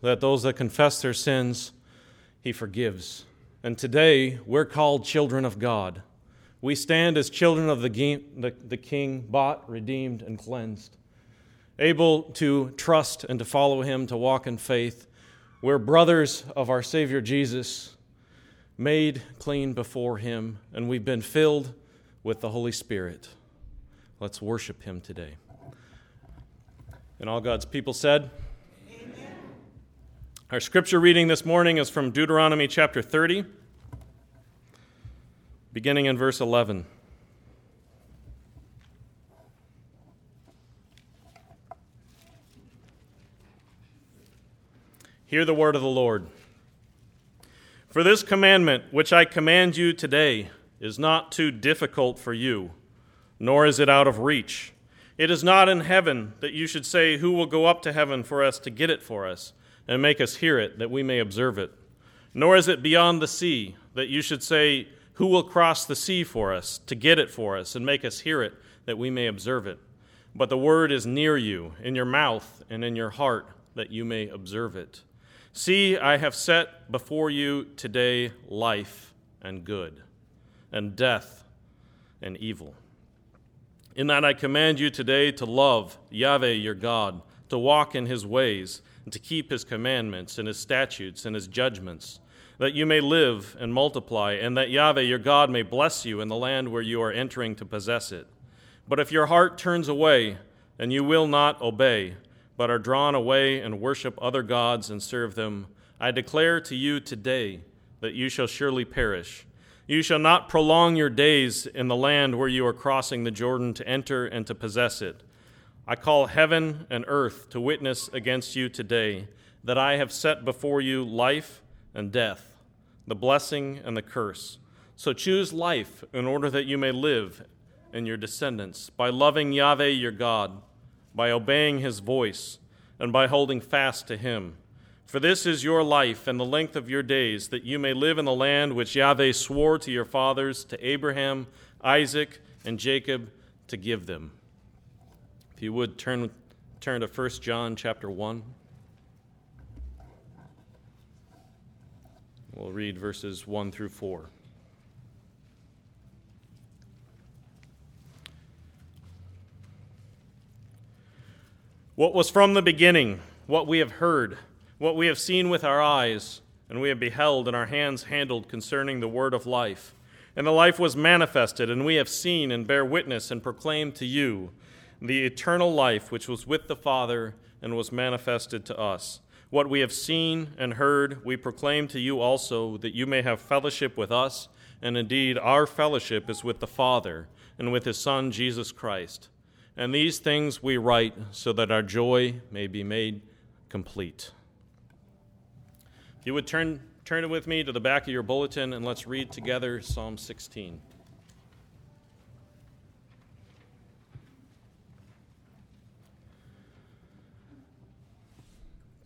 that those that confess their sins, he forgives. And today, we're called children of God. We stand as children of the, the, King, bought, redeemed, and cleansed, able to trust and to follow him, to walk in faith. We're brothers of our Savior Jesus, made clean before him, and we've been filled with the Holy Spirit. Let's worship him today. And all God's people said. Our scripture reading this morning is from Deuteronomy chapter 30, beginning in verse 11. Hear the word of the Lord. For this commandment, which I command you today, is not too difficult for you, nor is it out of reach. It is not in heaven that you should say, Who will go up to heaven for us to get it for us, and make us hear it, that we may observe it? Nor is it beyond the sea that you should say, Who will cross the sea for us, to get it for us, and make us hear it, that we may observe it? But the word is near you, in your mouth and in your heart, that you may observe it. See, I have set before you today life and good, and death and evil in that I command you today to love Yahweh your God, to walk in his ways, and to keep his commandments and his statutes and his judgments, that you may live and multiply, and that Yahweh your God may bless you in the land where you are entering to possess it. But if your heart turns away, and you will not obey, but are drawn away and worship other gods and serve them, I declare to you today that you shall surely perish. You shall not prolong your days in the land where you are crossing the Jordan to enter and to possess it. I call heaven and earth to witness against you today that I have set before you life and death, the blessing and the curse. So choose life in order that you may live and your descendants, by loving Yahweh your God, by obeying his voice, and by holding fast to him. For this is your life and the length of your days, that you may live in the land which Yahweh swore to your fathers, to Abraham, Isaac, and Jacob, to give them. If you would turn, turn to 1 John chapter 1. We'll read verses 1 through 4. What was from the beginning, what we have heard what we have seen with our eyes, and we have beheld, and our hands handled concerning the word of life. And the life was manifested, and we have seen and bear witness and proclaim to you the eternal life which was with the Father and was manifested to us. What we have seen and heard, we proclaim to you also, that you may have fellowship with us. And indeed, our fellowship is with the Father and with his Son, Jesus Christ. And these things we write so that our joy may be made complete If you would turn, turn it with me to the back of your bulletin and let's read together Psalm 16.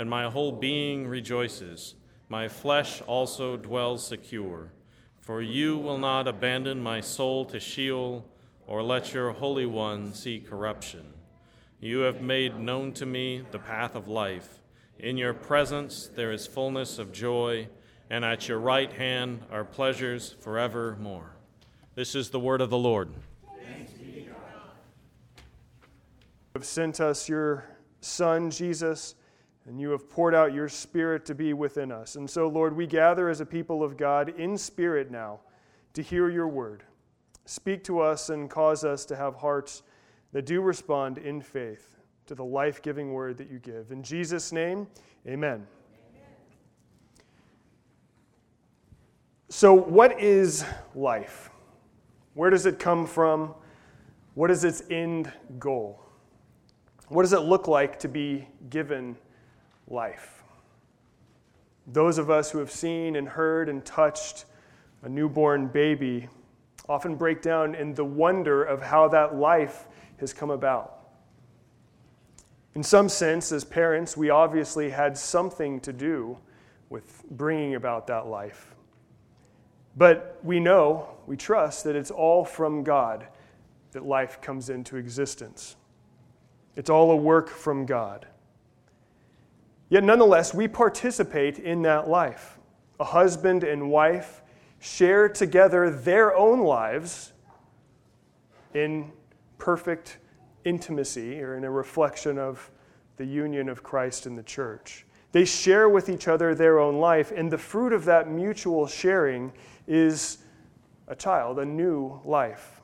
and my whole being rejoices. My flesh also dwells secure. For you will not abandon my soul to Sheol, or let your Holy One see corruption. You have made known to me the path of life. In your presence there is fullness of joy and at your right hand are pleasures forevermore. This is the word of the Lord. You have sent us your Son, Jesus, and you have poured out your Spirit to be within us. And so, Lord, we gather as a people of God in spirit now to hear your word. Speak to us and cause us to have hearts that do respond in faith to the life giving word that you give. In Jesus' name, amen. So, what is life? Where does it come from? What is its end goal? What does it look like to be given life? Those of us who have seen and heard and touched a newborn baby often break down in the wonder of how that life has come about. In some sense, as parents, we obviously had something to do with bringing about that life. But we know, we trust that it's all from God that life comes into existence. It's all a work from God. Yet, nonetheless, we participate in that life. A husband and wife share together their own lives in perfect intimacy or in a reflection of the union of Christ and the church. They share with each other their own life, and the fruit of that mutual sharing is a child, a new life.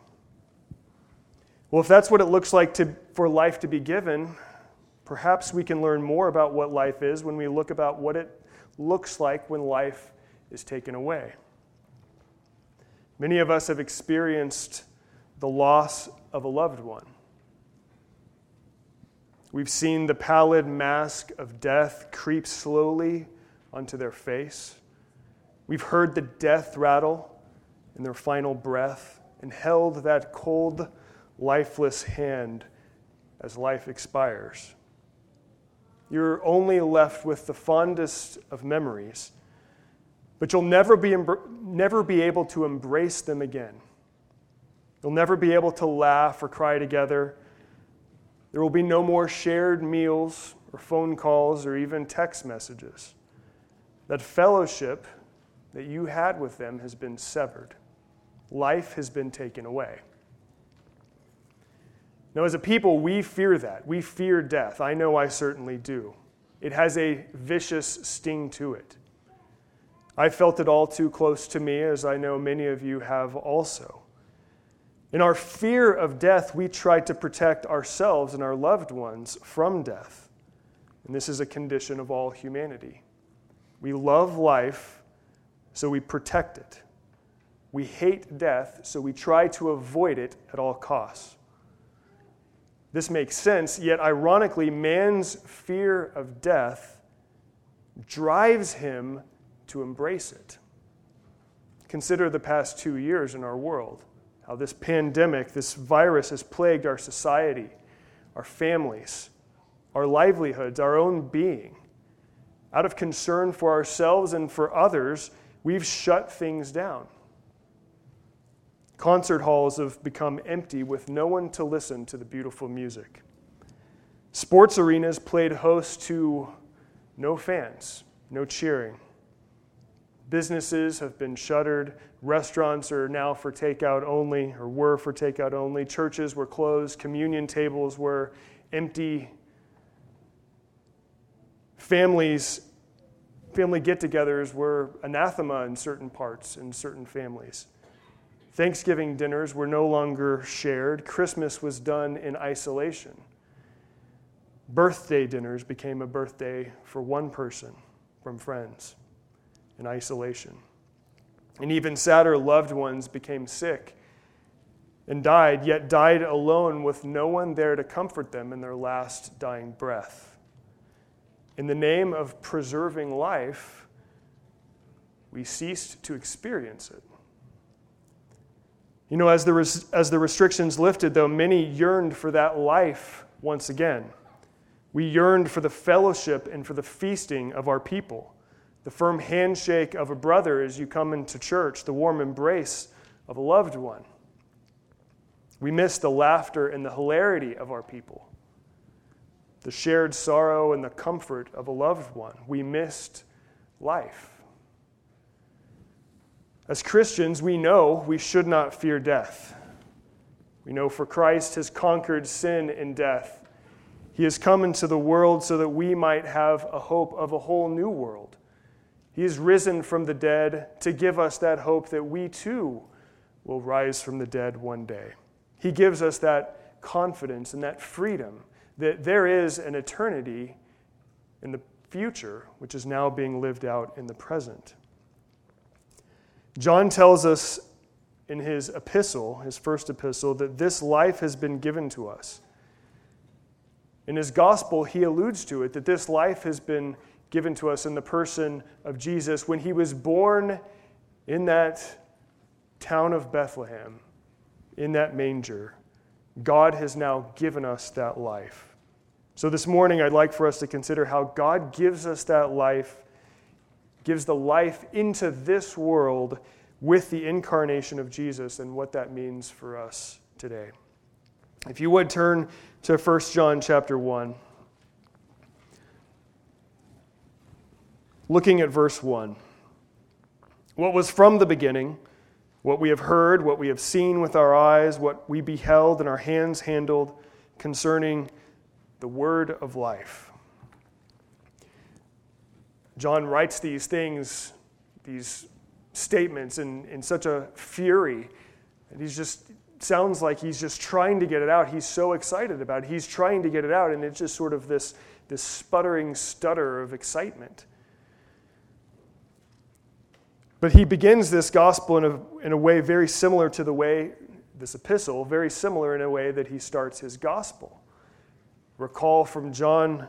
Well, if that's what it looks like to, for life to be given, perhaps we can learn more about what life is when we look about what it looks like when life is taken away. Many of us have experienced the loss of a loved one. We've seen the pallid mask of death creep slowly onto their face. We've heard the death rattle in their final breath and held that cold, lifeless hand as life expires. You're only left with the fondest of memories, but you'll never be, never be able to embrace them again. You'll never be able to laugh or cry together. There will be no more shared meals or phone calls or even text messages. That fellowship that you had with them has been severed. Life has been taken away. Now, as a people, we fear that. We fear death. I know I certainly do. It has a vicious sting to it. I felt it all too close to me, as I know many of you have also. In our fear of death, we try to protect ourselves and our loved ones from death. And this is a condition of all humanity. We love life, so we protect it. We hate death, so we try to avoid it at all costs. This makes sense, yet ironically, man's fear of death drives him to embrace it. Consider the past two years in our world, how this pandemic, this virus has plagued our society, our families, our livelihoods, our own being. Out of concern for ourselves and for others, we've shut things down. Concert halls have become empty with no one to listen to the beautiful music. Sports arenas played host to no fans, no cheering. Businesses have been shuttered. Restaurants are now for takeout only, or were for takeout only. Churches were closed. Communion tables were empty. Families, family get togethers were anathema in certain parts, in certain families. Thanksgiving dinners were no longer shared. Christmas was done in isolation. Birthday dinners became a birthday for one person from friends in isolation. And even sadder, loved ones became sick and died, yet died alone with no one there to comfort them in their last dying breath. In the name of preserving life, we ceased to experience it. You know, as the, res- as the restrictions lifted, though, many yearned for that life once again. We yearned for the fellowship and for the feasting of our people, the firm handshake of a brother as you come into church, the warm embrace of a loved one. We missed the laughter and the hilarity of our people, the shared sorrow and the comfort of a loved one. We missed life. As Christians, we know we should not fear death. We know for Christ has conquered sin and death. He has come into the world so that we might have a hope of a whole new world. He is risen from the dead to give us that hope that we too will rise from the dead one day. He gives us that confidence and that freedom that there is an eternity in the future, which is now being lived out in the present. John tells us in his epistle, his first epistle, that this life has been given to us. In his gospel, he alludes to it that this life has been given to us in the person of Jesus when he was born in that town of Bethlehem, in that manger. God has now given us that life. So this morning, I'd like for us to consider how God gives us that life, gives the life into this world with the incarnation of Jesus and what that means for us today. If you would turn to 1 John chapter 1. Looking at verse 1. What was from the beginning, what we have heard, what we have seen with our eyes, what we beheld and our hands handled concerning the word of life. John writes these things, these statements in, in such a fury. And he's just sounds like he's just trying to get it out. He's so excited about it. He's trying to get it out, and it's just sort of this, this sputtering stutter of excitement. But he begins this gospel in a, in a way very similar to the way, this epistle, very similar in a way that he starts his gospel. Recall from John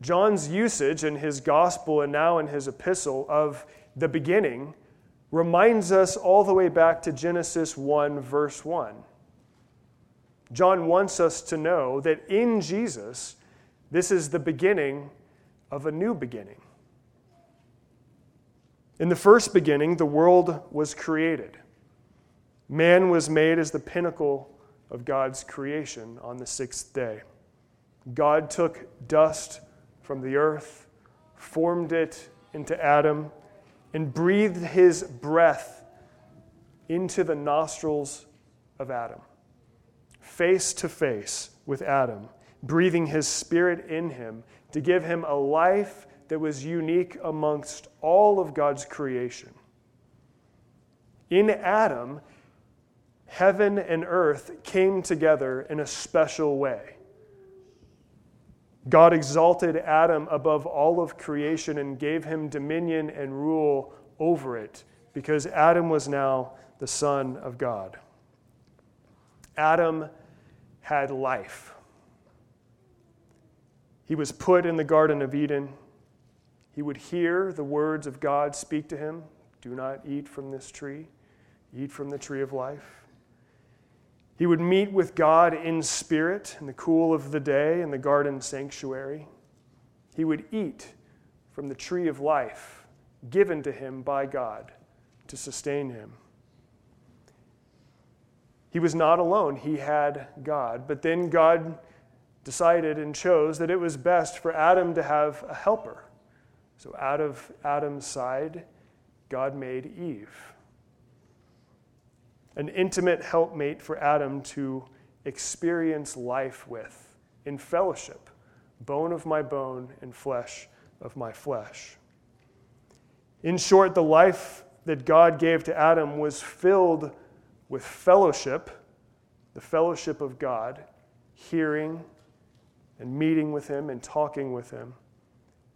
John's usage in his gospel and now in his epistle of the beginning reminds us all the way back to Genesis 1, verse 1. John wants us to know that in Jesus, this is the beginning of a new beginning. In the first beginning, the world was created. Man was made as the pinnacle of God's creation on the sixth day. God took dust from the earth, formed it into Adam, and breathed his breath into the nostrils of Adam, face to face with Adam, breathing his spirit in him to give him a life that was unique amongst all of God's creation. In Adam, heaven and earth came together in a special way. God exalted Adam above all of creation and gave him dominion and rule over it because Adam was now the Son of God. Adam had life. He was put in the Garden of Eden. He would hear the words of God speak to him Do not eat from this tree, eat from the tree of life. He would meet with God in spirit in the cool of the day in the garden sanctuary. He would eat from the tree of life given to him by God to sustain him. He was not alone, he had God. But then God decided and chose that it was best for Adam to have a helper. So out of Adam's side, God made Eve an intimate helpmate for Adam to experience life with in fellowship, bone of my bone and flesh of my flesh. In short, the life that God gave to Adam was filled with fellowship, the fellowship of God, hearing and meeting with Him and talking with Him,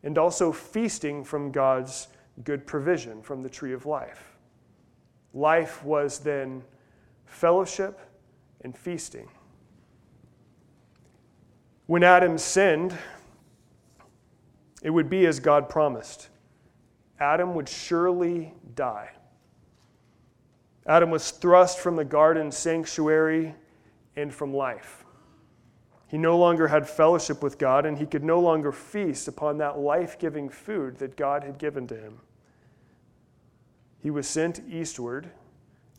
and also feasting from God's good provision from the tree of life. Life was then fellowship and feasting. When Adam sinned, it would be as God promised Adam would surely die. Adam was thrust from the garden sanctuary and from life. He no longer had fellowship with God, and he could no longer feast upon that life giving food that God had given to him. He was sent eastward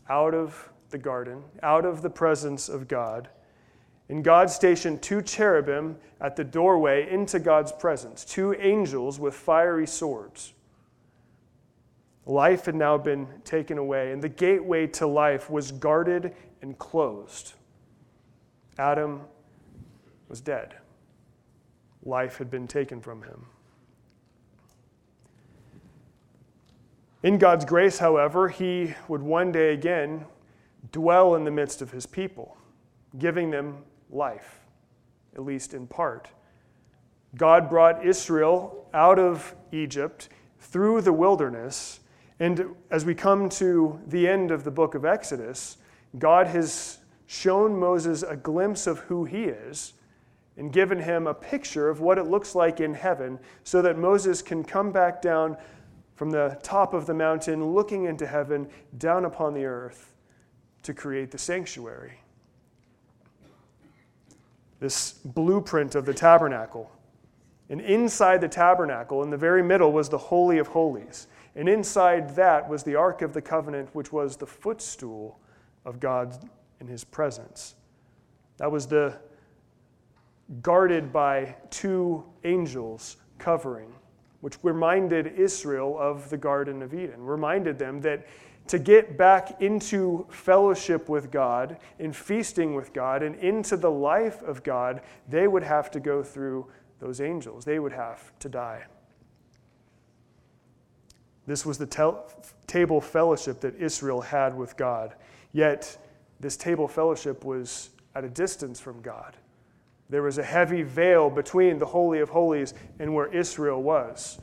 out of the garden, out of the presence of God. And God stationed two cherubim at the doorway into God's presence, two angels with fiery swords. Life had now been taken away, and the gateway to life was guarded and closed. Adam was dead. Life had been taken from him. In God's grace, however, he would one day again dwell in the midst of his people, giving them life, at least in part. God brought Israel out of Egypt through the wilderness, and as we come to the end of the book of Exodus, God has shown Moses a glimpse of who he is and given him a picture of what it looks like in heaven so that Moses can come back down from the top of the mountain, looking into heaven, down upon the earth to create the sanctuary. This blueprint of the tabernacle. And inside the tabernacle, in the very middle, was the Holy of Holies. And inside that was the Ark of the Covenant, which was the footstool of God in his presence. That was the guarded by two angels covering, which reminded Israel of the Garden of Eden, reminded them that to get back into fellowship with God, in feasting with God, and into the life of God, they would have to go through those angels. They would have to die. This was the tel- table fellowship that Israel had with God. Yet, this table fellowship was at a distance from God. There was a heavy veil between the Holy of Holies and where Israel was.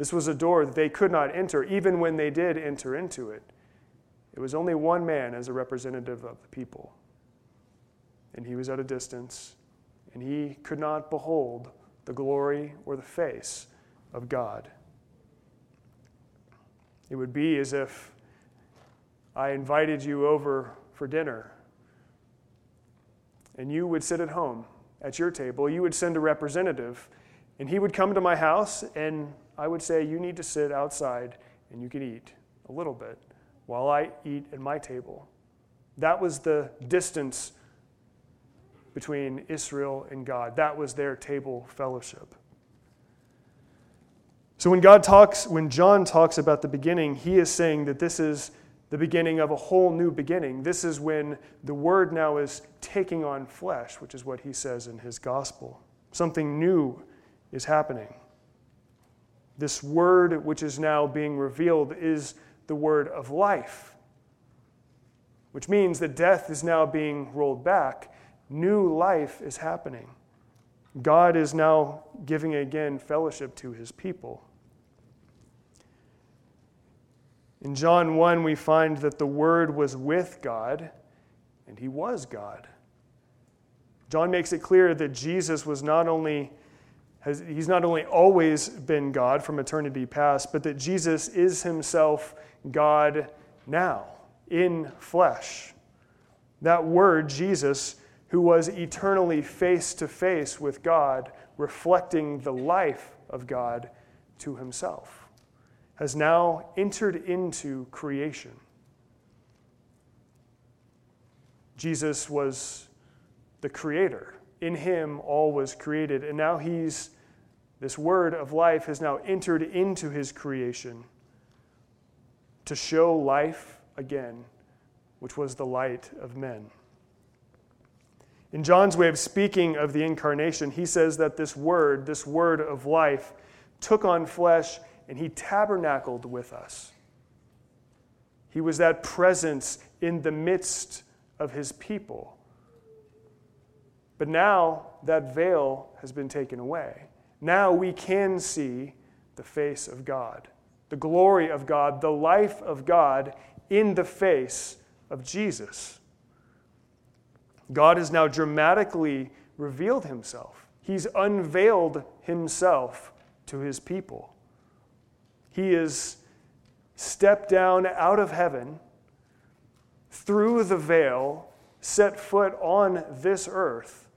This was a door that they could not enter, even when they did enter into it. It was only one man as a representative of the people. And he was at a distance, and he could not behold the glory or the face of God. It would be as if I invited you over for dinner and you would sit at home at your table, you would send a representative, and he would come to my house, and I would say, You need to sit outside and you can eat a little bit while I eat at my table. That was the distance between Israel and God. That was their table fellowship. So when God talks, when John talks about the beginning, he is saying that this is the beginning of a whole new beginning. This is when the Word now is taking on flesh, which is what he says in his gospel. Something new is happening. This Word, which is now being revealed, is the Word of life, which means that death is now being rolled back. New life is happening. God is now giving again fellowship to his people. In John 1, we find that the Word was with God, and He was God. John makes it clear that Jesus was not only has, he's not only always been God from eternity past, but that Jesus is himself God now in flesh. That word, Jesus, who was eternally face to face with God, reflecting the life of God to himself has now entered into creation. Jesus was the creator. In him, all was created. And now he's, this word of life has now entered into his creation to show life again, which was the light of men. In John's way of speaking of the incarnation, he says that this word, this word of life, took on flesh and he tabernacled with us. He was that presence in the midst of his people. But now that veil has been taken away. Now we can see the face of God, the glory of God, the life of God in the face of Jesus. God has now dramatically revealed himself. He's unveiled himself to his people. He is stepped down out of heaven through the veil, set foot on this earth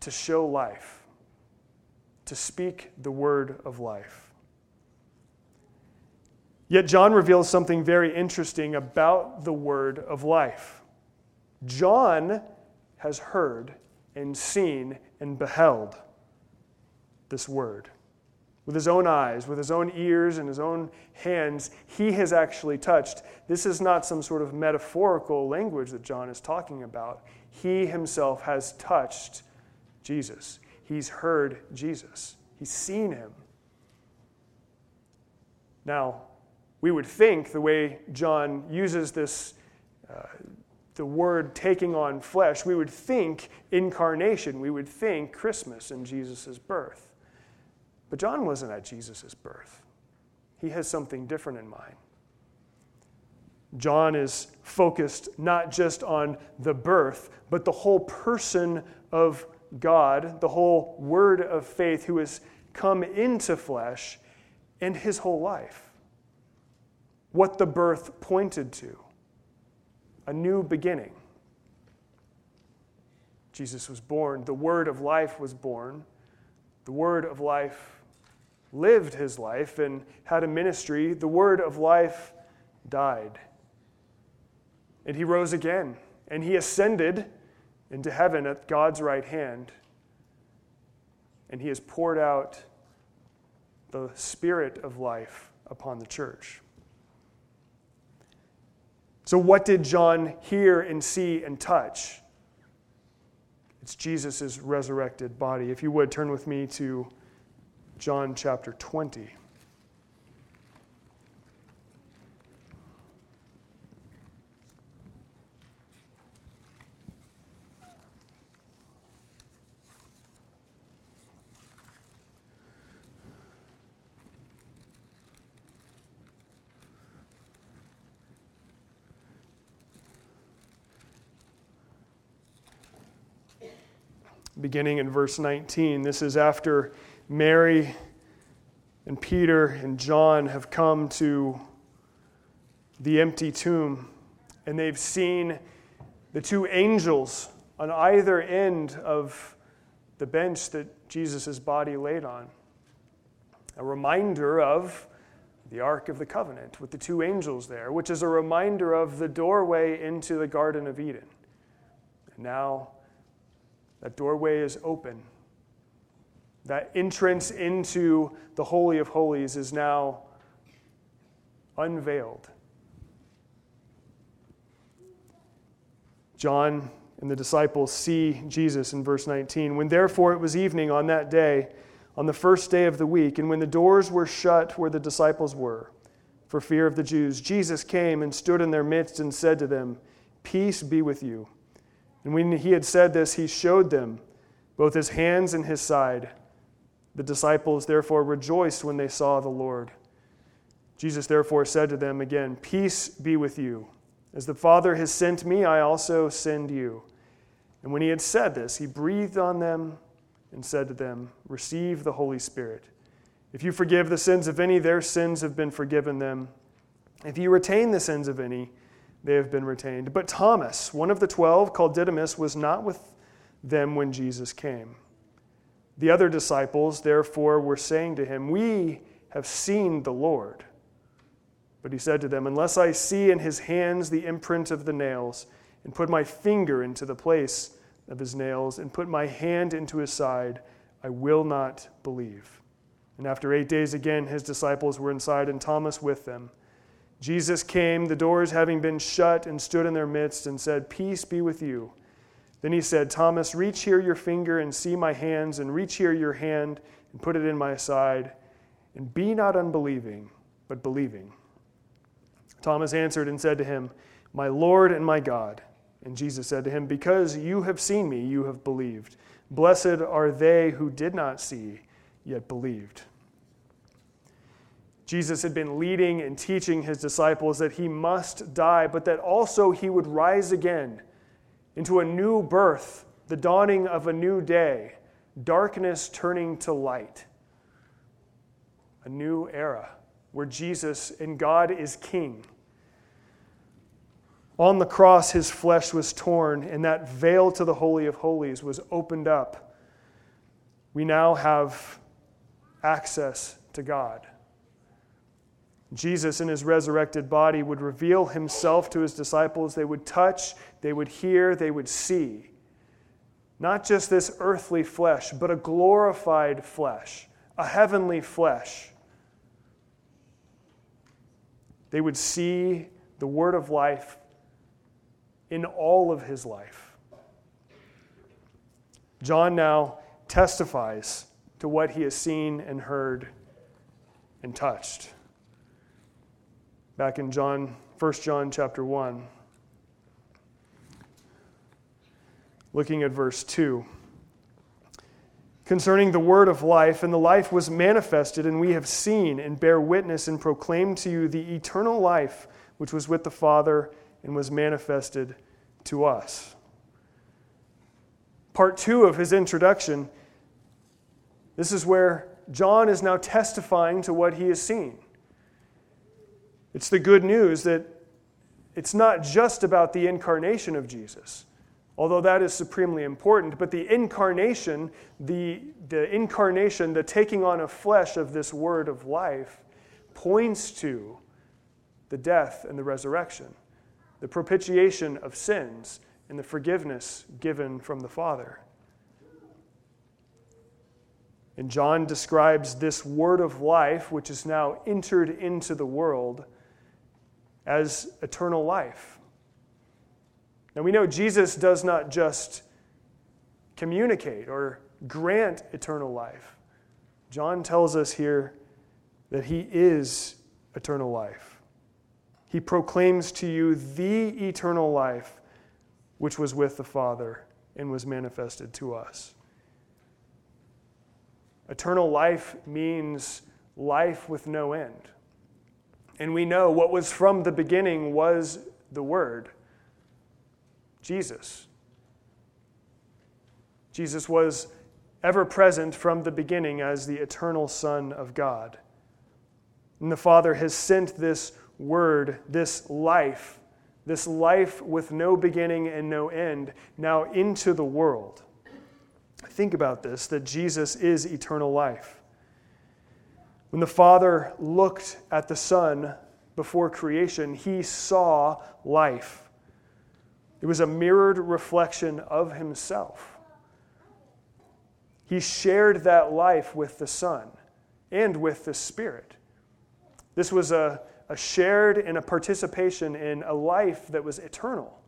to show life, to speak the word of life. Yet John reveals something very interesting about the word of life. John has heard and seen and beheld this word. With his own eyes, with his own ears, and his own hands, he has actually touched. This is not some sort of metaphorical language that John is talking about. He himself has touched Jesus. He's heard Jesus. He's seen him. Now, we would think the way John uses this, uh, the word taking on flesh, we would think incarnation. We would think Christmas and Jesus' birth. But John wasn't at Jesus' birth, he has something different in mind. John is focused not just on the birth, but the whole person of God, the whole word of faith who has come into flesh, and his whole life. What the birth pointed to a new beginning. Jesus was born, the word of life was born, the word of life lived his life and had a ministry, the word of life died. And he rose again, and he ascended into heaven at God's right hand. And he has poured out the spirit of life upon the church. So, what did John hear and see and touch? It's Jesus' resurrected body. If you would, turn with me to John chapter 20. Beginning in verse 19. This is after Mary and Peter and John have come to the empty tomb and they've seen the two angels on either end of the bench that Jesus' body laid on. A reminder of the Ark of the Covenant with the two angels there, which is a reminder of the doorway into the Garden of Eden. And now that doorway is open. That entrance into the Holy of Holies is now unveiled. John and the disciples see Jesus in verse 19. When therefore it was evening on that day, on the first day of the week, and when the doors were shut where the disciples were, for fear of the Jews, Jesus came and stood in their midst and said to them, Peace be with you. And when he had said this, he showed them both his hands and his side. The disciples therefore rejoiced when they saw the Lord. Jesus therefore said to them again, Peace be with you. As the Father has sent me, I also send you. And when he had said this, he breathed on them and said to them, Receive the Holy Spirit. If you forgive the sins of any, their sins have been forgiven them. If you retain the sins of any, they have been retained. But Thomas, one of the twelve, called Didymus, was not with them when Jesus came. The other disciples, therefore, were saying to him, We have seen the Lord. But he said to them, Unless I see in his hands the imprint of the nails, and put my finger into the place of his nails, and put my hand into his side, I will not believe. And after eight days again, his disciples were inside, and Thomas with them. Jesus came, the doors having been shut, and stood in their midst, and said, Peace be with you. Then he said, Thomas, reach here your finger and see my hands, and reach here your hand and put it in my side, and be not unbelieving, but believing. Thomas answered and said to him, My Lord and my God. And Jesus said to him, Because you have seen me, you have believed. Blessed are they who did not see, yet believed. Jesus had been leading and teaching his disciples that he must die, but that also he would rise again into a new birth, the dawning of a new day, darkness turning to light. A new era where Jesus and God is king. On the cross, his flesh was torn, and that veil to the Holy of Holies was opened up we now have access to God. Jesus, in his resurrected body, would reveal himself to his disciples. They would touch, they would hear, they would see. Not just this earthly flesh, but a glorified flesh, a heavenly flesh. They would see the word of life in all of his life. John now testifies to what he has seen and heard and touched. Back in John, 1 John chapter 1, looking at verse 2. Concerning the word of life, and the life was manifested, and we have seen and bear witness and proclaim to you the eternal life which was with the Father and was manifested to us. Part two of his introduction this is where John is now testifying to what he has seen. It's the good news that it's not just about the incarnation of Jesus, although that is supremely important, but the incarnation, the, the incarnation, the taking on of flesh of this word of life, points to the death and the resurrection, the propitiation of sins, and the forgiveness given from the Father. And John describes this word of life, which is now entered into the world, as eternal life. Now we know Jesus does not just communicate or grant eternal life. John tells us here that he is eternal life. He proclaims to you the eternal life which was with the Father and was manifested to us. Eternal life means life with no end. And we know what was from the beginning was the Word Jesus. Jesus was ever present from the beginning as the eternal Son of God. And the Father has sent this Word, this life, this life with no beginning and no end, now into the world think about this that Jesus is eternal life. When the Father looked at the Son before creation, he saw life. It was a mirrored reflection of himself. He shared that life with the Son and with the Spirit. This was a, a shared and a participation in a life that was eternal.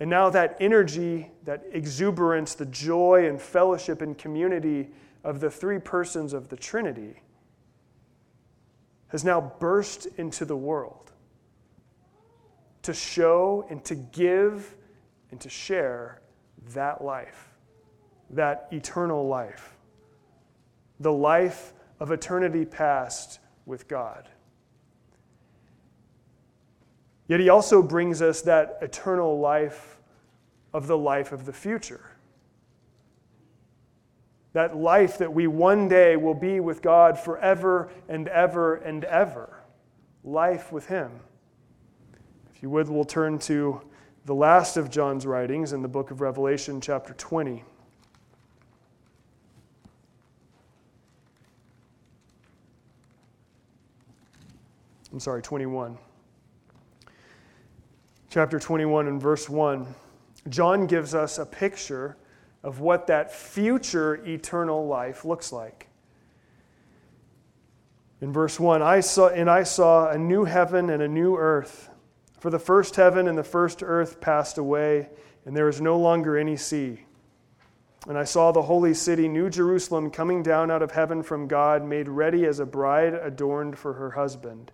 And now that energy, that exuberance, the joy and fellowship and community of the three persons of the Trinity has now burst into the world to show and to give and to share that life, that eternal life, the life of eternity past with God. Yet he also brings us that eternal life of the life of the future. That life that we one day will be with God forever and ever and ever. Life with him. If you would, we'll turn to the last of John's writings in the book of Revelation, chapter 20. I'm sorry, 21 chapter 21 and verse 1, John gives us a picture of what that future eternal life looks like. In verse 1, I saw, and I saw a new heaven and a new earth. For the first heaven and the first earth passed away, and there is no longer any sea. And I saw the holy city, New Jerusalem, coming down out of heaven from God, made ready as a bride adorned for her husband.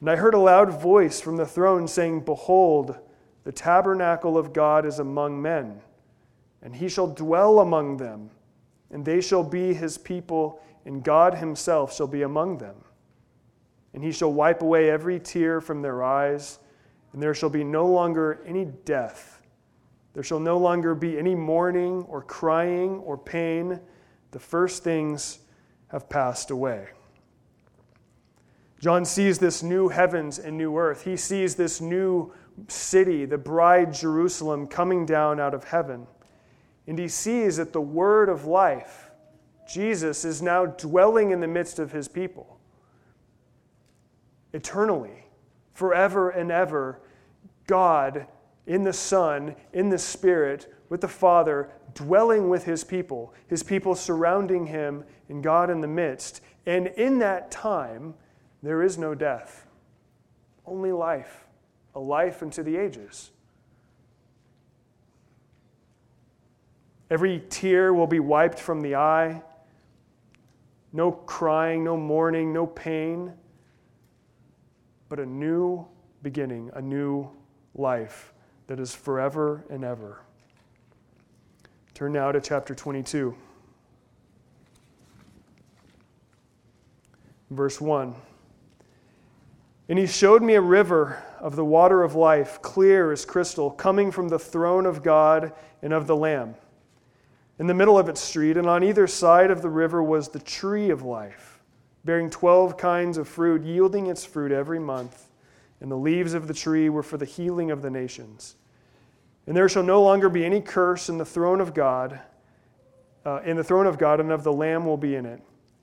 And I heard a loud voice from the throne saying, Behold, the tabernacle of God is among men, and he shall dwell among them, and they shall be his people, and God himself shall be among them. And he shall wipe away every tear from their eyes, and there shall be no longer any death. There shall no longer be any mourning, or crying, or pain. The first things have passed away. John sees this new heavens and new earth. He sees this new city, the bride Jerusalem, coming down out of heaven. And he sees that the word of life, Jesus, is now dwelling in the midst of his people. Eternally, forever and ever, God in the Son, in the Spirit, with the Father, dwelling with his people, his people surrounding him, and God in the midst. And in that time, there is no death, only life, a life into the ages. Every tear will be wiped from the eye. No crying, no mourning, no pain, but a new beginning, a new life that is forever and ever. Turn now to chapter 22. Verse 1. And he showed me a river of the water of life, clear as crystal, coming from the throne of God and of the Lamb. In the middle of its street, and on either side of the river, was the tree of life, bearing twelve kinds of fruit, yielding its fruit every month. And the leaves of the tree were for the healing of the nations. And there shall no longer be any curse in the throne of God, uh, in the throne of God, and of the Lamb will be in it.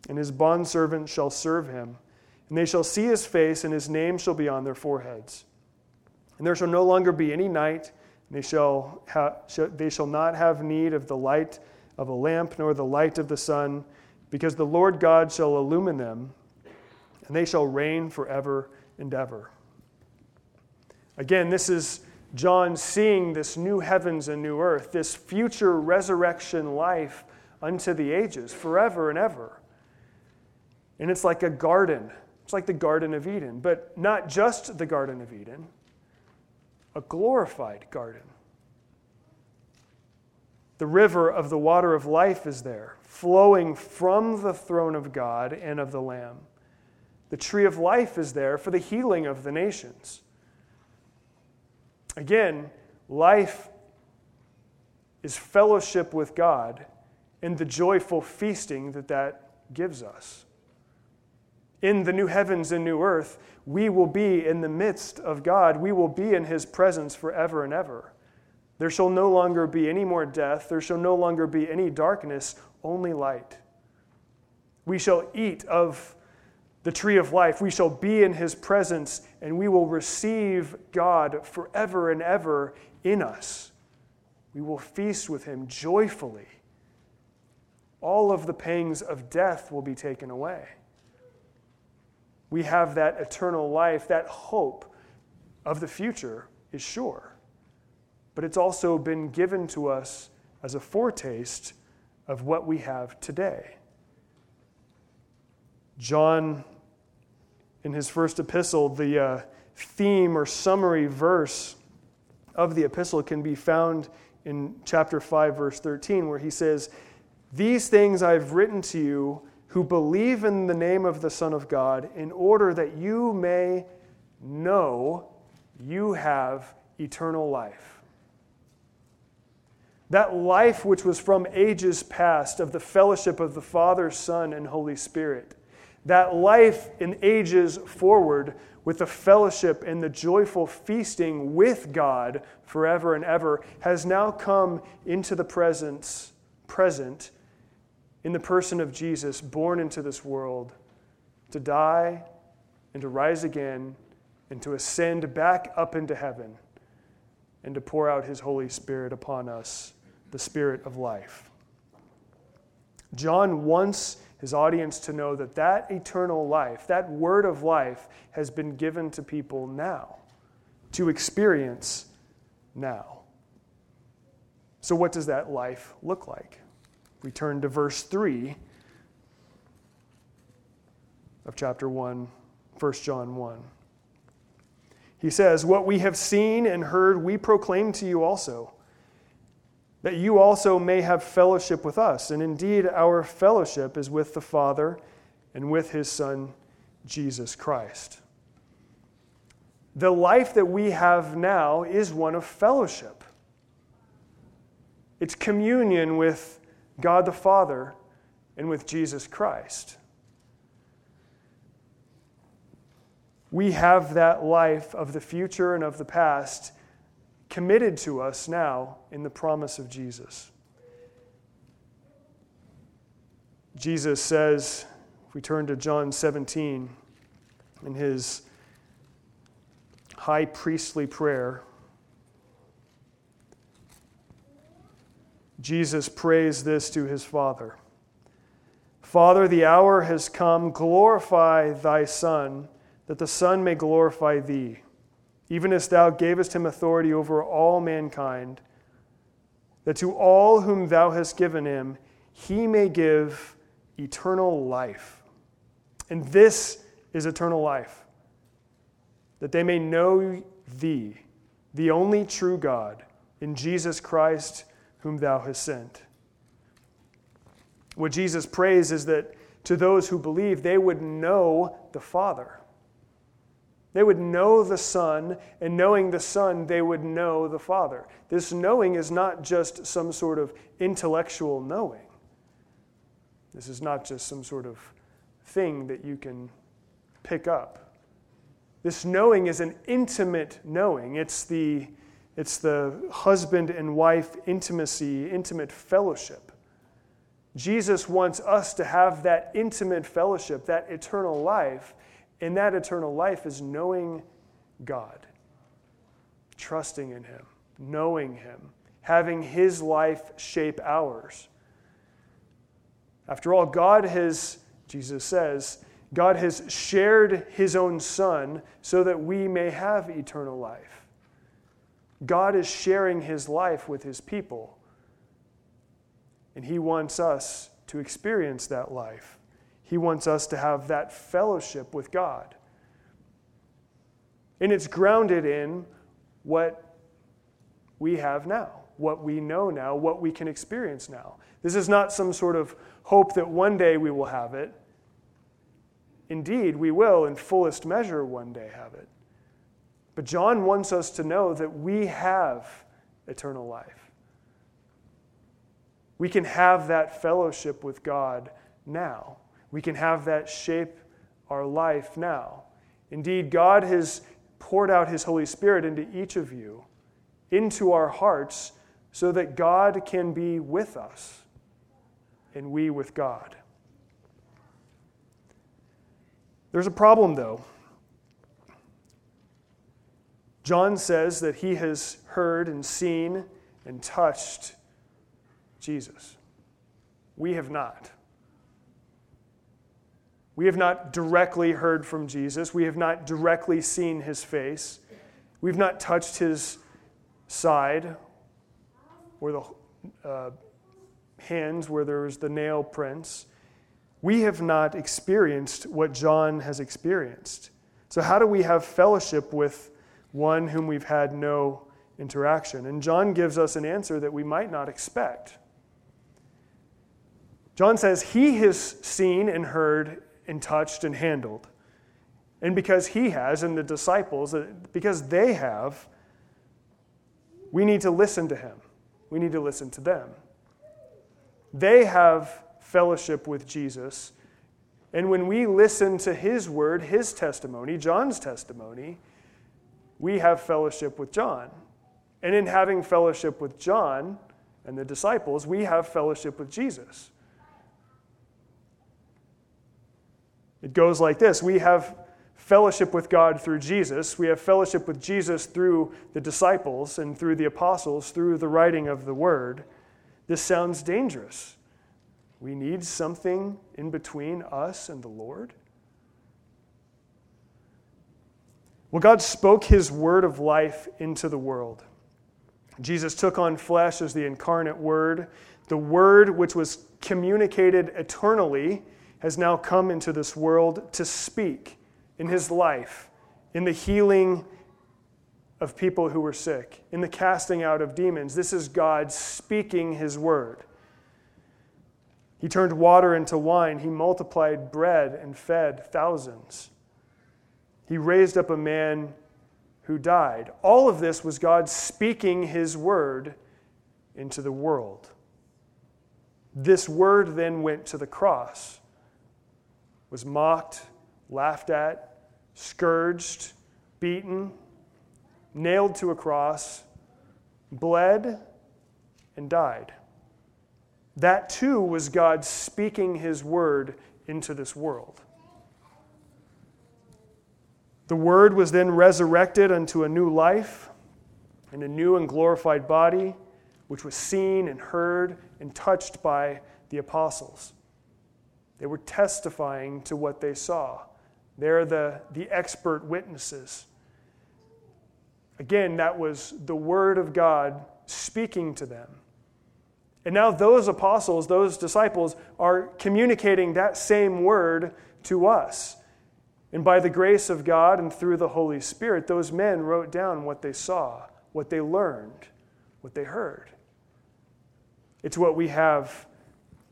And his bondservant shall serve him. And they shall see his face, and his name shall be on their foreheads. And there shall no longer be any night, they shall, ha- they shall not have need of the light of a lamp, nor the light of the sun, because the Lord God shall illumine them, and they shall reign forever and ever. Again, this is John seeing this new heavens and new earth, this future resurrection life unto the ages, forever and ever. And it's like a garden. It's like the Garden of Eden, but not just the Garden of Eden, a glorified garden. The river of the water of life is there, flowing from the throne of God and of the Lamb. The tree of life is there for the healing of the nations. Again, life is fellowship with God and the joyful feasting that that gives us. In the new heavens and new earth, we will be in the midst of God. We will be in his presence forever and ever. There shall no longer be any more death. There shall no longer be any darkness, only light. We shall eat of the tree of life. We shall be in his presence and we will receive God forever and ever in us. We will feast with him joyfully. All of the pangs of death will be taken away. We have that eternal life, that hope of the future is sure. But it's also been given to us as a foretaste of what we have today. John in his first epistle, the uh, theme or summary verse of the epistle can be found in chapter 5, verse 13, where he says, These things I've written to you who believe in the name of the Son of God, in order that you may know you have eternal life. That life which was from ages past of the fellowship of the Father, Son, and Holy Spirit that life in ages forward with the fellowship and the joyful feasting with God forever and ever has now come into the presence present in the person of Jesus born into this world to die and to rise again and to ascend back up into heaven and to pour out his holy spirit upon us the spirit of life John wants his audience to know that that eternal life, that word of life, has been given to people now, to experience now. So, what does that life look like? We turn to verse 3 of chapter 1, 1 John 1. He says, What we have seen and heard, we proclaim to you also that you also may have fellowship with us. And indeed, our fellowship is with the Father and with his Son, Jesus Christ. The life that we have now is one of fellowship. It's communion with God the Father, and with Jesus Christ. We have that life of the future and of the past committed to us now in the promise of Jesus. Jesus says, if we turn to John 17 in his high priestly prayer, Jesus prays this to his Father Father, the hour has come. Glorify thy Son, that the Son may glorify thee, even as thou gavest him authority over all mankind, that to all whom thou hast given him, he may give eternal life. And this is eternal life, that they may know thee, the only true God, in Jesus Christ, whom thou hast sent. What Jesus prays is that to those who believe, they would know the Father. They would know the Son, and knowing the Son, they would know the Father. This knowing is not just some sort of intellectual knowing. This is not just some sort of thing that you can pick up. This knowing is an intimate knowing. It's the, it's the husband and wife intimacy, intimate fellowship. Jesus wants us to have that intimate fellowship, that eternal life. And that eternal life is knowing God, trusting in Him, knowing Him, having His life shape ours. After all, God has, Jesus says, God has shared His own Son so that we may have eternal life. God is sharing His life with His people. And He wants us to experience that life. He wants us to have that fellowship with God. And it's grounded in what we have now, what we know now, what we can experience now. This is not some sort of hope that one day we will have it. Indeed, we will, in fullest measure, one day have it. But John wants us to know that we have eternal life. We can have that fellowship with God now. We can have that shape our life now. Indeed, God has poured out His Holy Spirit into each of you, into our hearts, so that God can be with us and we with God. There's a problem, though. John says that he has heard and seen and touched Jesus. We have not. We have not directly heard from Jesus. We have not directly seen his face. We've not touched his side or the uh, hands where there was the nail prints. We have not experienced what John has experienced. So, how do we have fellowship with one whom we've had no interaction? And John gives us an answer that we might not expect. John says he has seen and heard and touched and handled. And because he has, and the disciples, uh, because they have, we need to listen to him. We need to listen to them. They have fellowship with Jesus. And when we listen to his word, his testimony, John's testimony, we have fellowship with John. And in having fellowship with John and the disciples, we have fellowship with Jesus. It goes like this We have fellowship with God through Jesus. We have fellowship with Jesus through the disciples and through the apostles, through the writing of the word. This sounds dangerous. We need something in between us and the Lord. Well, God spoke his word of life into the world. Jesus took on flesh as the incarnate word, the word which was communicated eternally has now come into this world to speak in his life, in the healing of people who were sick, in the casting out of demons. This is God speaking his word. He turned water into wine. He multiplied bread and fed thousands. He raised up a man who died. All of this was God speaking his word into the world. This word then went to the cross was mocked, laughed at, scourged, beaten, nailed to a cross, bled, and died. That too was God speaking his word into this world. The word was then resurrected unto a new life and a new and glorified body, which was seen and heard and touched by the apostles. They were testifying to what they saw. They're the, the expert witnesses. Again, that was the Word of God speaking to them. And now those apostles, those disciples, are communicating that same Word to us. And by the grace of God and through the Holy Spirit, those men wrote down what they saw, what they learned, what they heard. It's what we have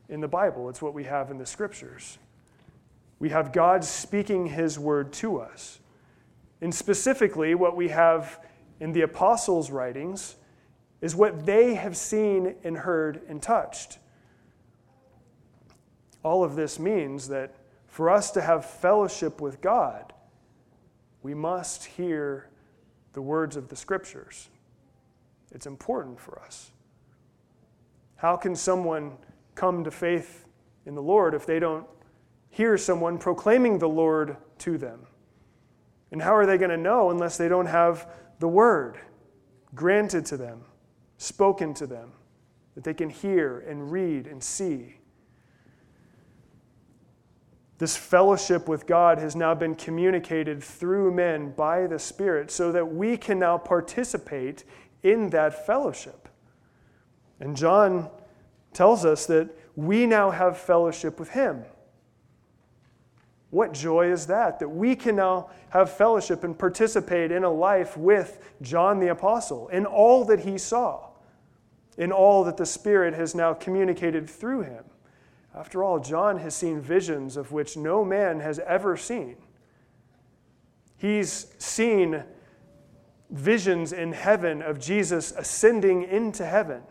in the Bible, it's what we have in the Scriptures. We have God speaking His word to us. And specifically, what we have in the apostles' writings is what they have seen and heard and touched. All of this means that for us to have fellowship with God, we must hear the words of the Scriptures. It's important for us. How can someone come to faith in the Lord if they don't hear someone proclaiming the Lord to them? And how are they going to know unless they don't have the word granted to them, spoken to them, that they can hear and read and see? This fellowship with God has now been communicated through men by the Spirit so that we can now participate in that fellowship. And John tells us that we now have fellowship with Him. What joy is that? That we can now have fellowship and participate in a life with John the Apostle, in all that he saw, in all that the Spirit has now communicated through him. After all, John has seen visions of which no man has ever seen. He's seen visions in heaven of Jesus ascending into heaven,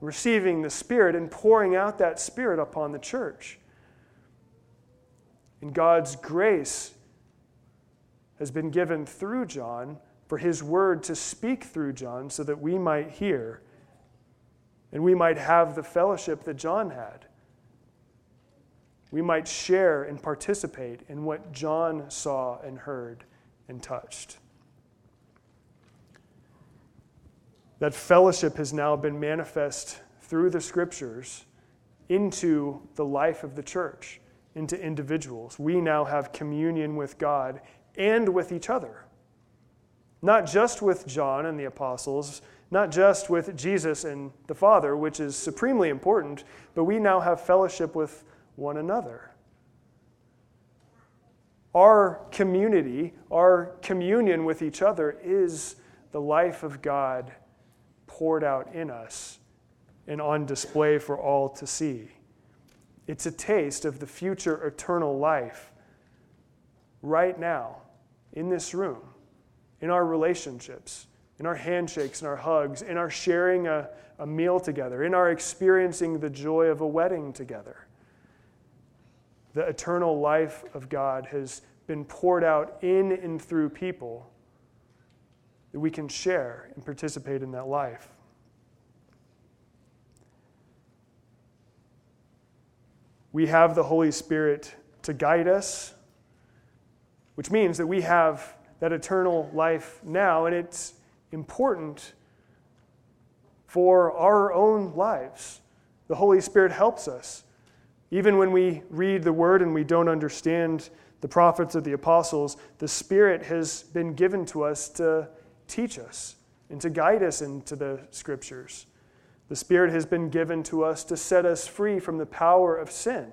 receiving the Spirit, and pouring out that Spirit upon the church. And God's grace has been given through John for his word to speak through John so that we might hear and we might have the fellowship that John had. We might share and participate in what John saw and heard and touched. That fellowship has now been manifest through the scriptures into the life of the church into individuals. We now have communion with God and with each other. Not just with John and the apostles, not just with Jesus and the Father, which is supremely important, but we now have fellowship with one another. Our community, our communion with each other is the life of God poured out in us and on display for all to see. It's a taste of the future eternal life right now, in this room, in our relationships, in our handshakes and our hugs, in our sharing a, a meal together, in our experiencing the joy of a wedding together. The eternal life of God has been poured out in and through people that we can share and participate in that life. We have the Holy Spirit to guide us, which means that we have that eternal life now, and it's important for our own lives. The Holy Spirit helps us. Even when we read the Word and we don't understand the prophets or the apostles, the Spirit has been given to us to teach us and to guide us into the Scriptures. The Spirit has been given to us to set us free from the power of sin.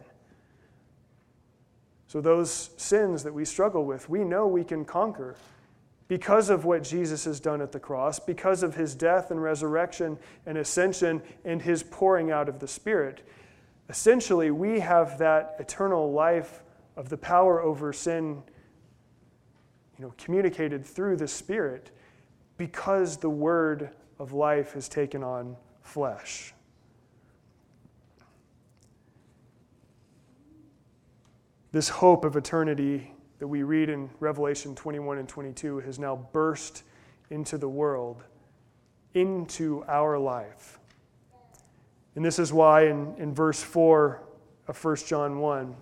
So, those sins that we struggle with, we know we can conquer because of what Jesus has done at the cross, because of his death and resurrection and ascension and his pouring out of the Spirit. Essentially, we have that eternal life of the power over sin you know, communicated through the Spirit because the word of life has taken on flesh. This hope of eternity that we read in Revelation 21 and 22 has now burst into the world, into our life. And this is why in, in verse 4 of 1 John 1,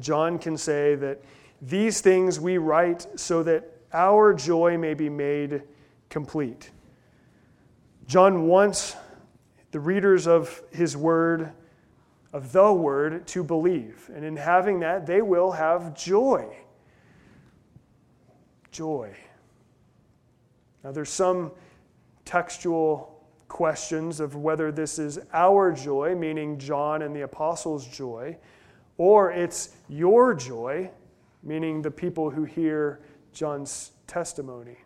John can say that these things we write so that our joy may be made complete. John wants the readers of his word, of the word, to believe. And in having that, they will have joy. Joy. Now, there's some textual questions of whether this is our joy, meaning John and the apostles' joy, or it's your joy, meaning the people who hear John's testimony.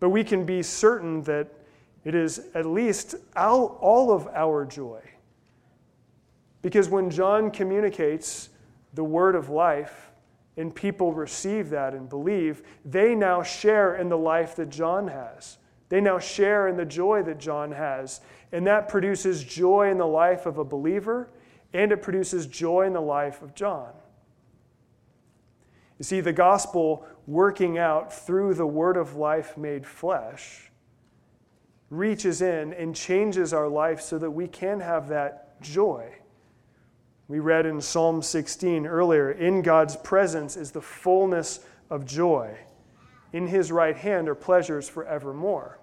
But we can be certain that it is at least all of our joy. Because when John communicates the word of life and people receive that and believe, they now share in the life that John has. They now share in the joy that John has. And that produces joy in the life of a believer and it produces joy in the life of John. You see, the gospel working out through the word of life made flesh reaches in and changes our life so that we can have that joy. We read in Psalm 16 earlier In God's presence is the fullness of joy. In his right hand are pleasures forevermore.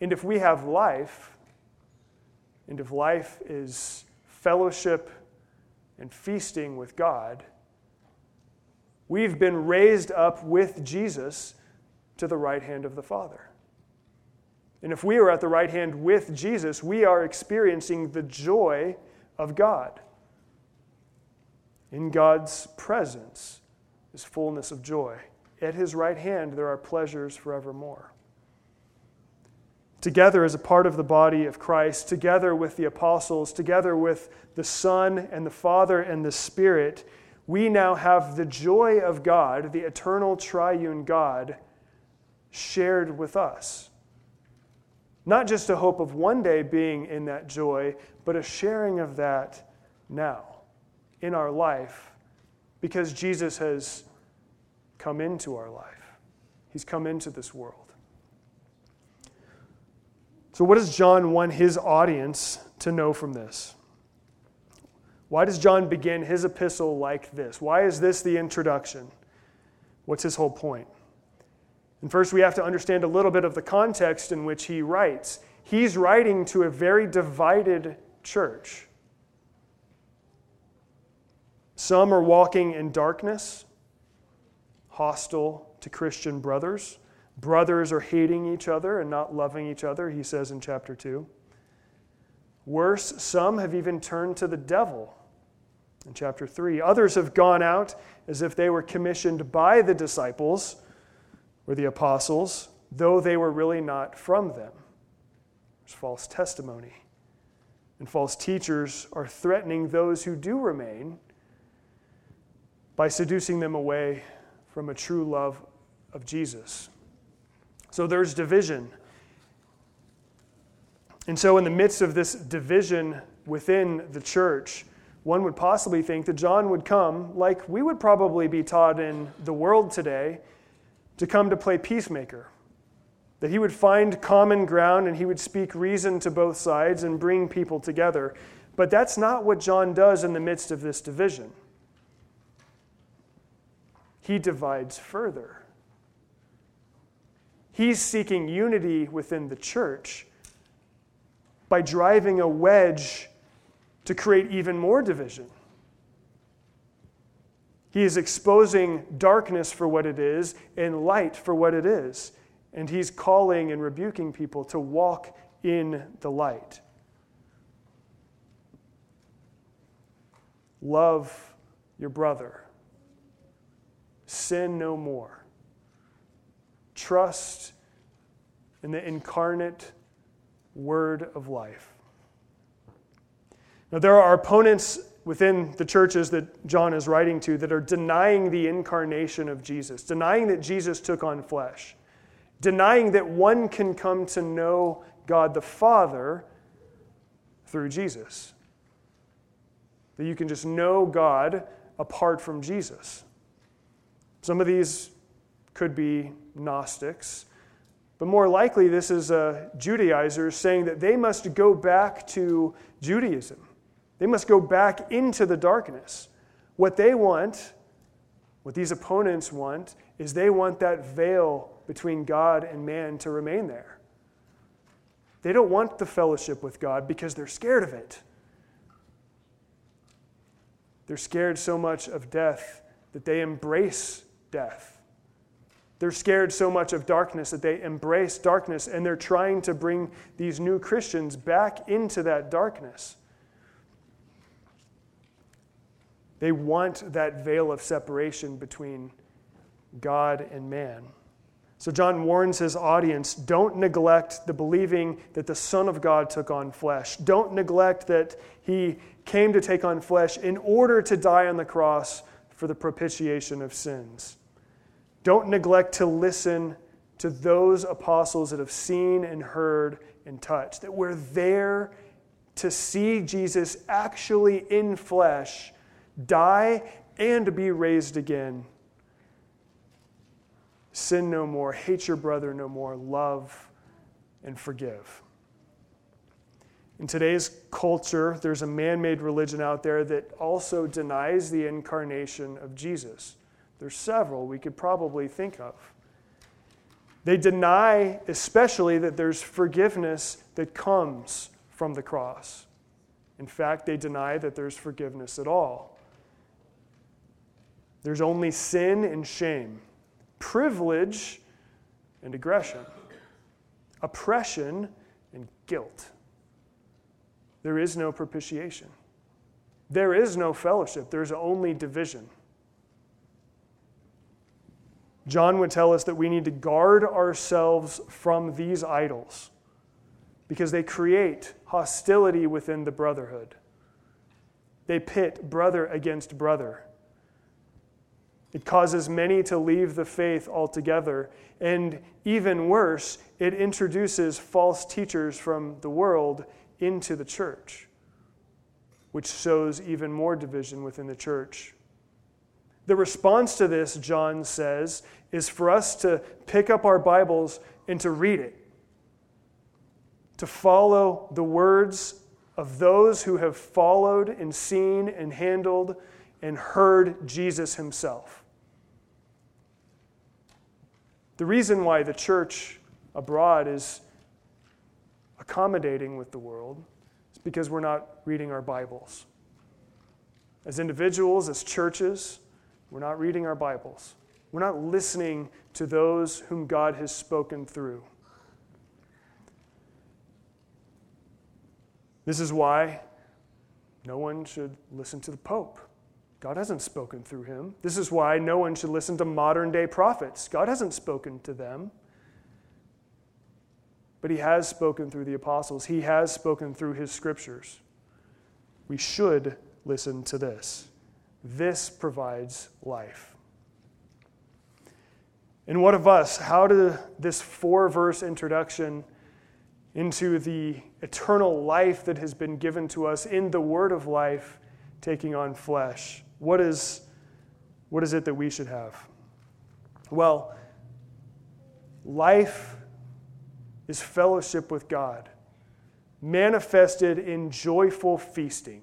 And if we have life, and if life is fellowship and feasting with God, we've been raised up with Jesus to the right hand of the Father. And if we are at the right hand with Jesus, we are experiencing the joy of God. In God's presence is fullness of joy. At his right hand, there are pleasures forevermore. Together as a part of the body of Christ, together with the apostles, together with the Son and the Father and the Spirit, we now have the joy of God, the eternal triune God, shared with us. Not just a hope of one day being in that joy, but a sharing of that now in our life because Jesus has come into our life. He's come into this world. So, what does John want his audience to know from this? Why does John begin his epistle like this? Why is this the introduction? What's his whole point? And first, we have to understand a little bit of the context in which he writes. He's writing to a very divided church. Some are walking in darkness, hostile to Christian brothers. Brothers are hating each other and not loving each other, he says in chapter 2. Worse, some have even turned to the devil in chapter 3. Others have gone out as if they were commissioned by the disciples or the apostles, though they were really not from them. There's false testimony. And false teachers are threatening those who do remain by seducing them away from a true love of Jesus. So there's division. And so, in the midst of this division within the church, one would possibly think that John would come, like we would probably be taught in the world today, to come to play peacemaker. That he would find common ground and he would speak reason to both sides and bring people together. But that's not what John does in the midst of this division. He divides further. He's seeking unity within the church by driving a wedge to create even more division. He is exposing darkness for what it is and light for what it is. And he's calling and rebuking people to walk in the light. Love your brother. Sin no more. Trust in the incarnate word of life. Now, there are opponents within the churches that John is writing to that are denying the incarnation of Jesus, denying that Jesus took on flesh, denying that one can come to know God the Father through Jesus. That you can just know God apart from Jesus. Some of these could be Gnostics. But more likely, this is a Judaizer saying that they must go back to Judaism. They must go back into the darkness. What they want, what these opponents want, is they want that veil between God and man to remain there. They don't want the fellowship with God because they're scared of it. They're scared so much of death that they embrace death. They're scared so much of darkness that they embrace darkness, and they're trying to bring these new Christians back into that darkness. They want that veil of separation between God and man. So John warns his audience don't neglect the believing that the Son of God took on flesh. Don't neglect that he came to take on flesh in order to die on the cross for the propitiation of sins. Don't neglect to listen to those apostles that have seen and heard and touched, that we're there to see Jesus actually in flesh die and be raised again sin no more, hate your brother no more, love and forgive. In today's culture, there's a man made religion out there that also denies the incarnation of Jesus. There's several we could probably think of. They deny, especially, that there's forgiveness that comes from the cross. In fact, they deny that there's forgiveness at all. There's only sin and shame privilege and aggression, oppression and guilt. There is no propitiation. There is no fellowship. There's only division. John would tell us that we need to guard ourselves from these idols because they create hostility within the brotherhood. They pit brother against brother. It causes many to leave the faith altogether. And even worse, it introduces false teachers from the world into the church, which shows even more division within the church. The response to this, John says, is for us to pick up our Bibles and to read it, to follow the words of those who have followed and seen and handled and heard Jesus himself. The reason why the church abroad is accommodating with the world is because we're not reading our Bibles. As individuals, as churches, we're not reading our Bibles. We're not listening to those whom God has spoken through. This is why no one should listen to the Pope. God hasn't spoken through him. This is why no one should listen to modern day prophets. God hasn't spoken to them. But he has spoken through the apostles, he has spoken through his scriptures. We should listen to this. This provides life. And what of us? How did this four verse introduction into the eternal life that has been given to us in the Word of life taking on flesh? What is, what is it that we should have? Well, life is fellowship with God, manifested in joyful feasting.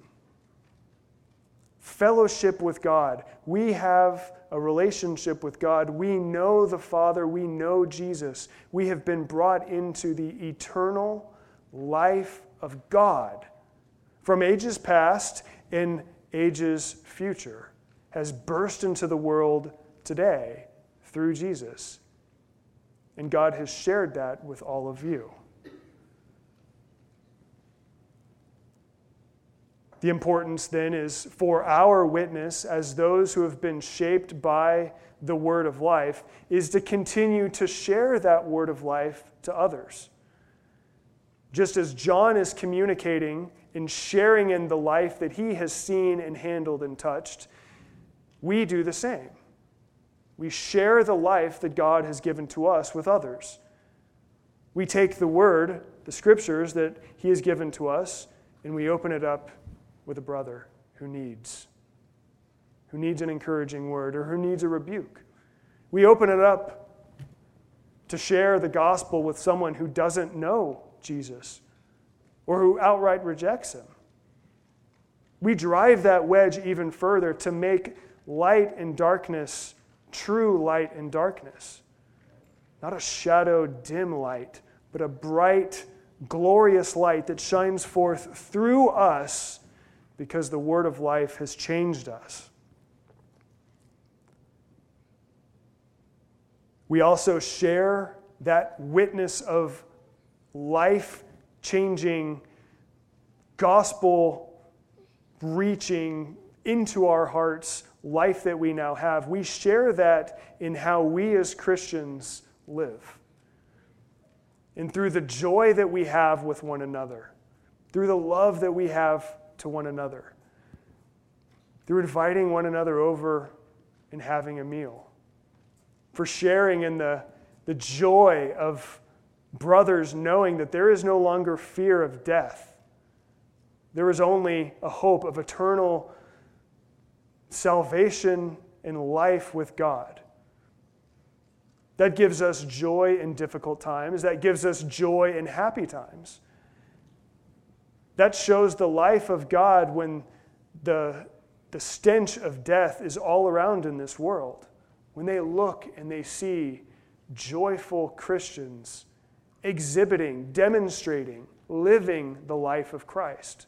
Fellowship with God. We have a relationship with God. We know the Father. We know Jesus. We have been brought into the eternal life of God from ages past and ages future has burst into the world today through Jesus. And God has shared that with all of you. The importance then is for our witness, as those who have been shaped by the word of life, is to continue to share that word of life to others. Just as John is communicating and sharing in the life that he has seen and handled and touched, we do the same. We share the life that God has given to us with others. We take the word, the scriptures that he has given to us, and we open it up with a brother who needs who needs an encouraging word or who needs a rebuke. We open it up to share the gospel with someone who doesn't know Jesus or who outright rejects him. We drive that wedge even further to make light and darkness true light and darkness. Not a shadow, dim light, but a bright, glorious light that shines forth through us because the word of life has changed us. We also share that witness of life changing, gospel reaching into our hearts life that we now have. We share that in how we as Christians live. And through the joy that we have with one another, through the love that we have to one another, through inviting one another over and having a meal, for sharing in the, the joy of brothers knowing that there is no longer fear of death. There is only a hope of eternal salvation and life with God. That gives us joy in difficult times. That gives us joy in happy times. That shows the life of God when the, the stench of death is all around in this world. When they look and they see joyful Christians exhibiting, demonstrating, living the life of Christ.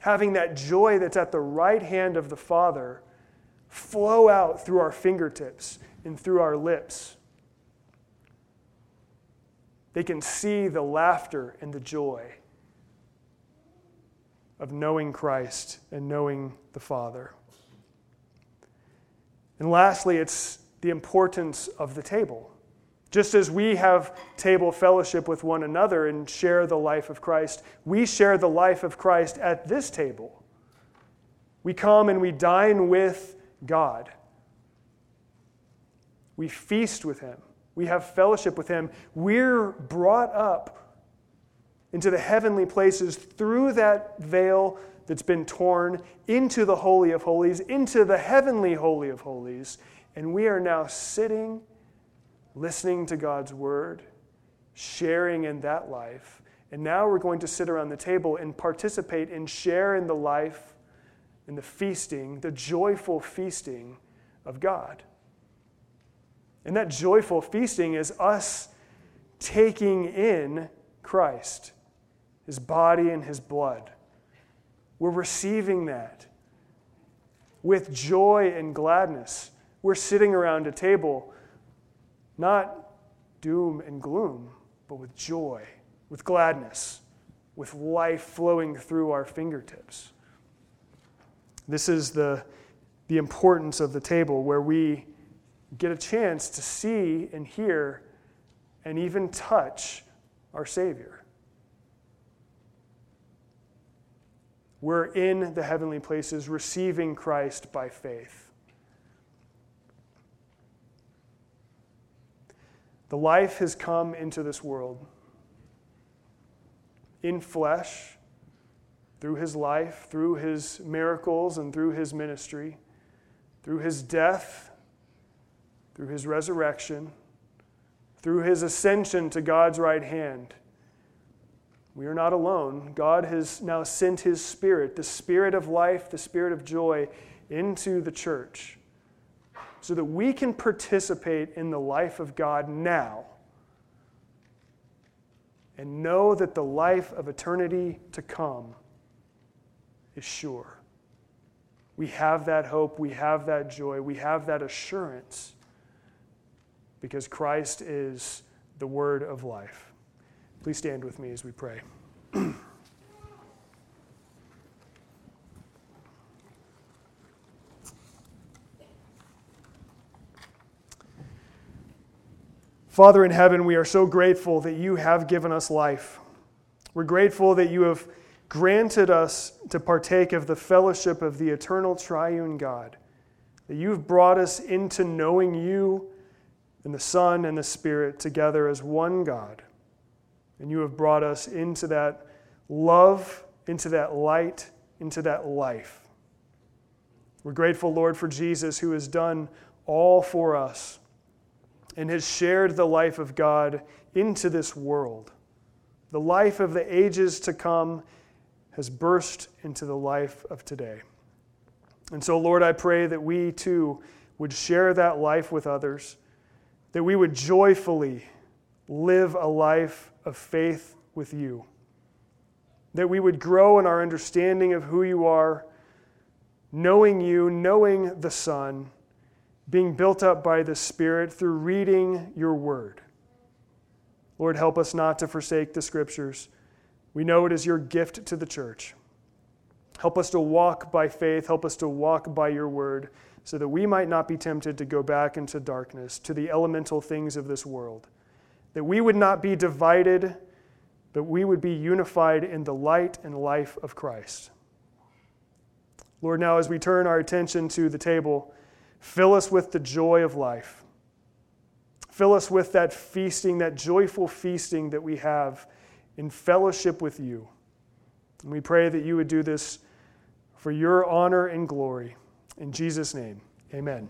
Having that joy that's at the right hand of the Father flow out through our fingertips and through our lips. They can see the laughter and the joy of knowing Christ and knowing the Father. And lastly, it's the importance of the table. Just as we have table fellowship with one another and share the life of Christ, we share the life of Christ at this table. We come and we dine with God. We feast with Him. We have fellowship with Him. We're brought up into the heavenly places through that veil that's been torn into the Holy of Holies, into the heavenly Holy of Holies. And we are now sitting listening to God's word, sharing in that life. And now we're going to sit around the table and participate and share in the life and the feasting, the joyful feasting of God. And that joyful feasting is us taking in Christ, his body and his blood. We're receiving that with joy and gladness. We're sitting around a table not doom and gloom, but with joy, with gladness, with life flowing through our fingertips. This is the, the importance of the table where we get a chance to see and hear and even touch our Savior. We're in the heavenly places receiving Christ by faith. The life has come into this world in flesh, through his life, through his miracles, and through his ministry, through his death, through his resurrection, through his ascension to God's right hand. We are not alone. God has now sent his spirit, the spirit of life, the spirit of joy, into the church so that we can participate in the life of God now and know that the life of eternity to come is sure. We have that hope, we have that joy, we have that assurance because Christ is the word of life. Please stand with me as we pray. Father in heaven, we are so grateful that you have given us life. We're grateful that you have granted us to partake of the fellowship of the eternal triune God, that you've brought us into knowing you and the Son and the Spirit together as one God. And you have brought us into that love, into that light, into that life. We're grateful, Lord, for Jesus who has done all for us and has shared the life of God into this world. The life of the ages to come has burst into the life of today. And so, Lord, I pray that we too would share that life with others, that we would joyfully live a life of faith with you, that we would grow in our understanding of who you are, knowing you, knowing the Son, being built up by the Spirit through reading your word. Lord, help us not to forsake the scriptures. We know it is your gift to the church. Help us to walk by faith. Help us to walk by your word so that we might not be tempted to go back into darkness, to the elemental things of this world. That we would not be divided, but we would be unified in the light and life of Christ. Lord, now as we turn our attention to the table, fill us with the joy of life. Fill us with that feasting, that joyful feasting that we have in fellowship with you. And we pray that you would do this for your honor and glory. In Jesus' name, amen.